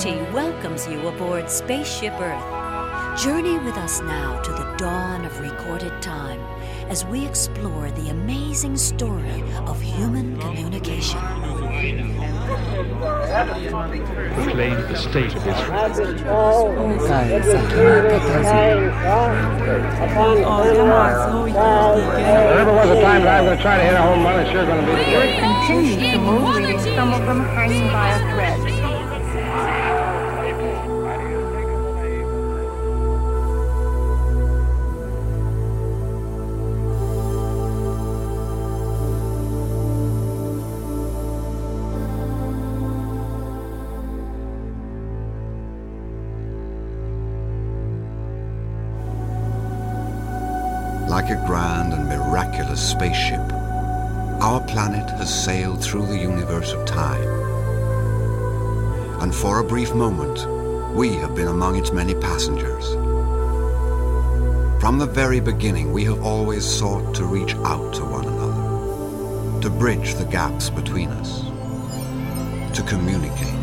AT&T welcomes you aboard Spaceship Earth. Journey with us now to the dawn of recorded time as we explore the amazing story of human communication. Proclaim the state of Israel. There never was a time that I'm going to try to hit a home run. It's sure going to be the Earth continues to move, leaving some of them hanging by a thread. A grand and miraculous spaceship, our planet has sailed through the universe of time. And for a brief moment, we have been among its many passengers. From the very beginning, we have always sought to reach out to one another, to bridge the gaps between us, to communicate.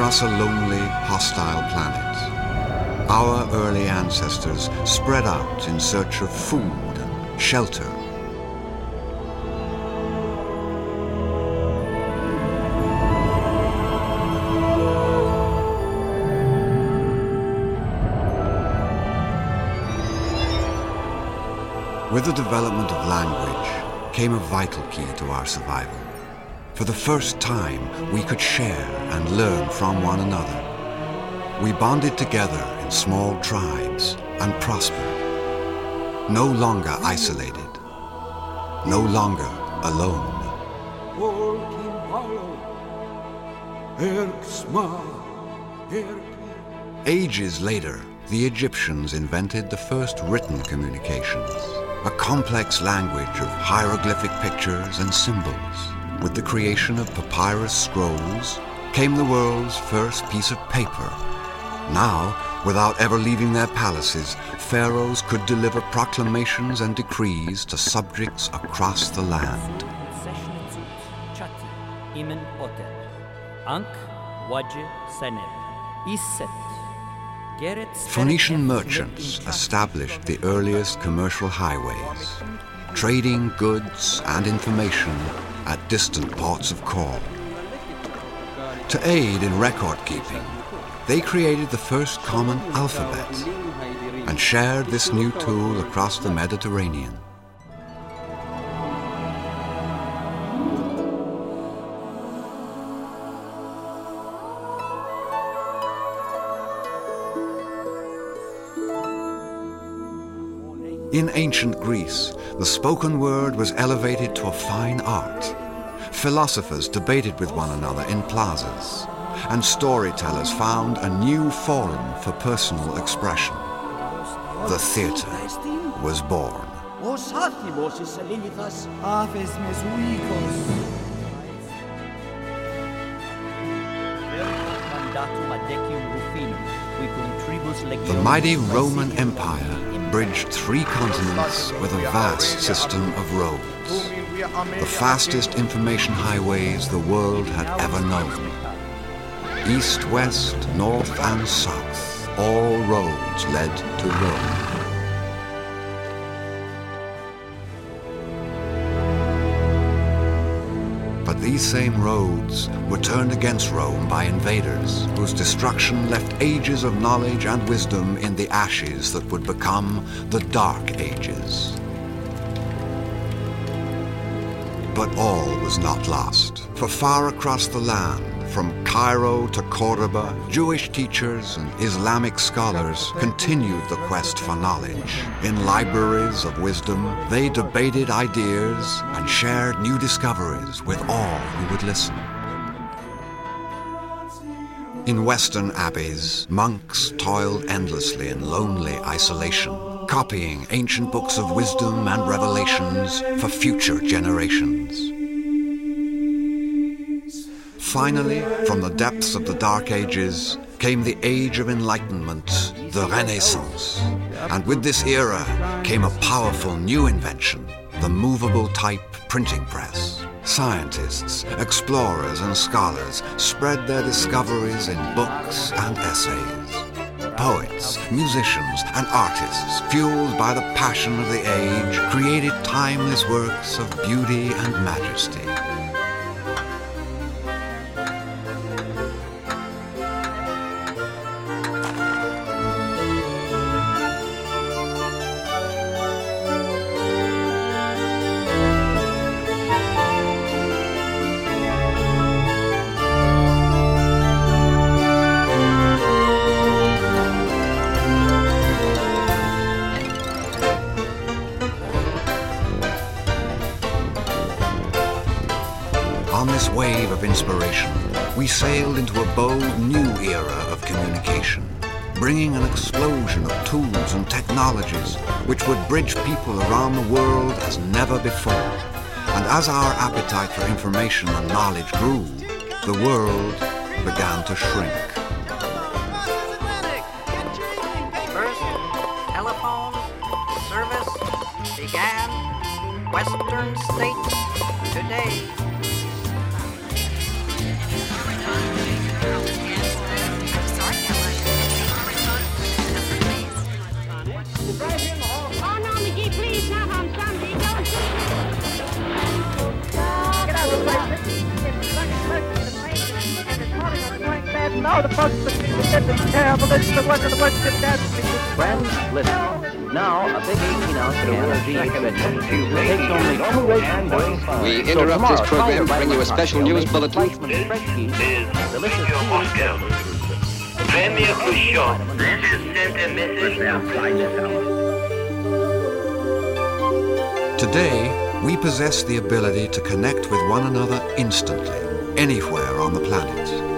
Across a lonely, hostile planet, our early ancestors spread out in search of food and shelter. With the development of language came a vital key to our survival. For the first time, we could share and learn from one another. We bonded together in small tribes and prospered. No longer isolated. No longer alone. Ages later, the Egyptians invented the first written communications, a complex language of hieroglyphic pictures and symbols. With the creation of papyrus scrolls came the world's first piece of paper. Now, without ever leaving their palaces, pharaohs could deliver proclamations and decrees to subjects across the land. Phoenician merchants established the earliest commercial highways, trading goods and information at distant ports of call. To aid in record keeping, they created the first common alphabet and shared this new tool across the Mediterranean. In ancient Greece, the spoken word was elevated to a fine art. Philosophers debated with one another in plazas, and storytellers found a new forum for personal expression. The theatre was born. The mighty Roman Empire bridged three continents with a vast system of roads, the fastest information highways the world had ever known. East, west, north, and south, all roads led to Rome. These same roads were turned against Rome by invaders, whose destruction left ages of knowledge and wisdom in the ashes that would become the Dark Ages. But all was not lost, for far across the land, from Cairo to Cordoba, Jewish teachers and Islamic scholars continued the quest for knowledge. In libraries of wisdom, they debated ideas and shared new discoveries with all who would listen. In Western abbeys, monks toiled endlessly in lonely isolation, copying ancient books of wisdom and revelations for future generations. Finally, from the depths of the Dark Ages came the Age of Enlightenment, the Renaissance. And with this era came a powerful new invention, the movable type printing press. Scientists, explorers, and scholars spread their discoveries in books and essays. Poets, musicians, and artists, fueled by the passion of the age, created timeless works of beauty and majesty. Sailed into a bold new era of communication, bringing an explosion of tools and technologies which would bridge people around the world as never before. And as our appetite for information and knowledge grew, the world began to shrink. Western states today. Place. No, the folks that did this terrible. This is the worst of the worst of that. Friends, listen. Now, a big 18-ounce can of GE takes only two weeks. We interrupt this program to bring you a special news bulletin. Premier Khrushchev, this is sent a message. Today, we possess the ability to connect with one another instantly, anywhere on the planet.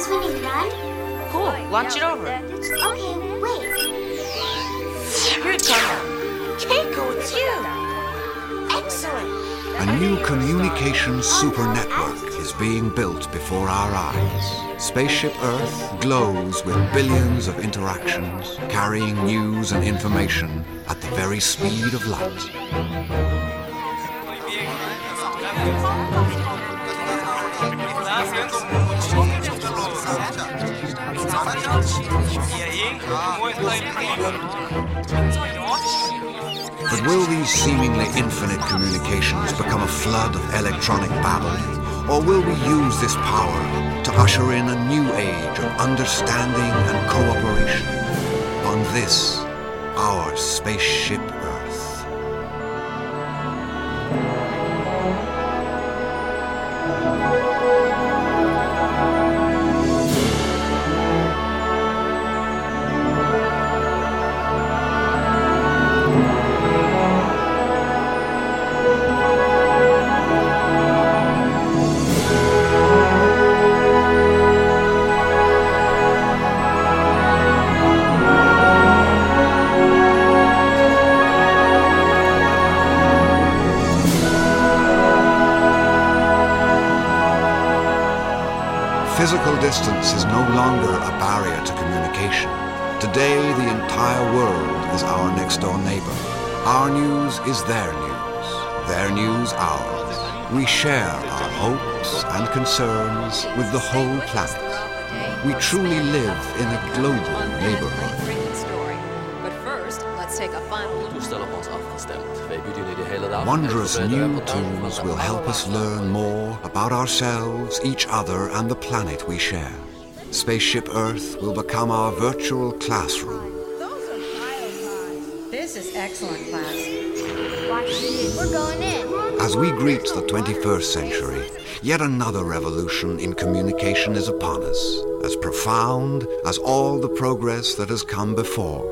See my team's run? Cool, launch it over. Okay, wait. Here it comes. Keiko, it's you. Excellent. A new communication super network is being built before our eyes. Spaceship Earth glows with billions of interactions, carrying news and information at the very speed of light. But will these seemingly infinite communications become a flood of electronic babble? Or will we use this power to usher in a new age of understanding and cooperation on this, our spaceship Today, the entire world is our next door neighbor. Our news is their news, their news ours. We share our hopes and concerns with the whole planet. We truly live in a global neighborhood. But first, let's take a final look. Toestel op ons afgestemd. Wij bieden jullie de hele dag Wondrous new tools will help us learn more about ourselves, each other, and the planet we share. Spaceship Earth will become our virtual classroom. Those are pile This is excellent, class. We're going in. As we greet the 21st century, yet another revolution in communication is upon us, as profound as all the progress that has come before.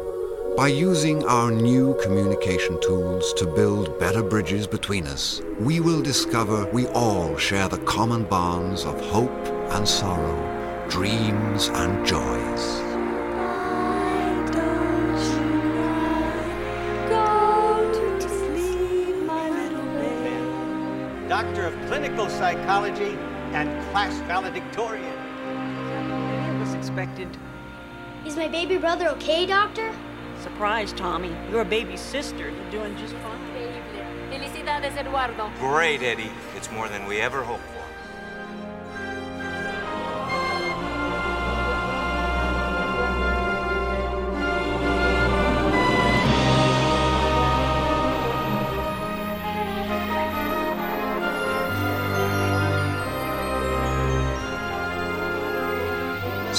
By using our new communication tools to build better bridges between us, we will discover we all share the common bonds of hope and sorrow, dreams and joys. Doctor of Clinical Psychology and class valedictorian. was expected. Is my baby brother okay, Doctor? Surprise, Tommy. You're a baby sister. You're doing just fine. Felicidades, Eduardo. Great, Eddie. It's more than we ever hoped for.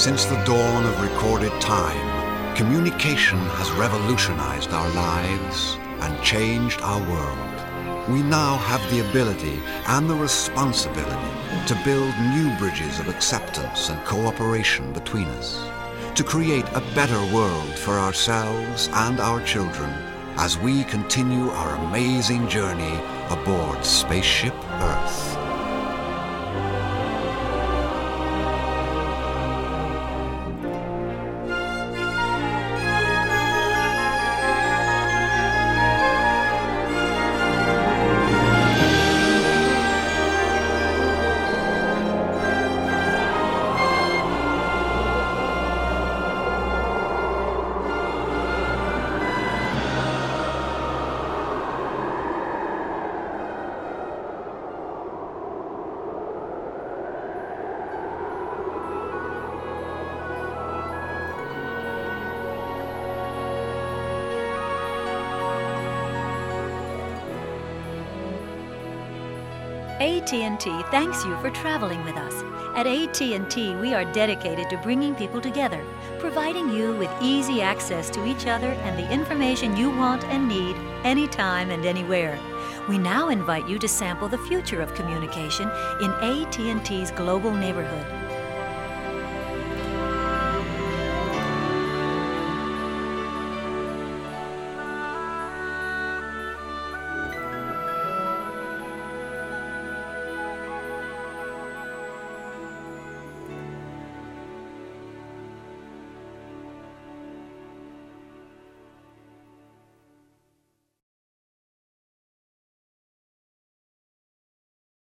Since the dawn of recorded time, communication has revolutionized our lives and changed our world. We now have the ability and the responsibility to build new bridges of acceptance and cooperation between us, to create a better world for ourselves and our children as we continue our amazing journey aboard Spaceship Earth. AT&T thanks you for traveling with us. At AT&T, we are dedicated to bringing people together, providing you with easy access to each other and the information you want and need anytime and anywhere. We now invite you to sample the future of communication in AT&T's global neighborhood.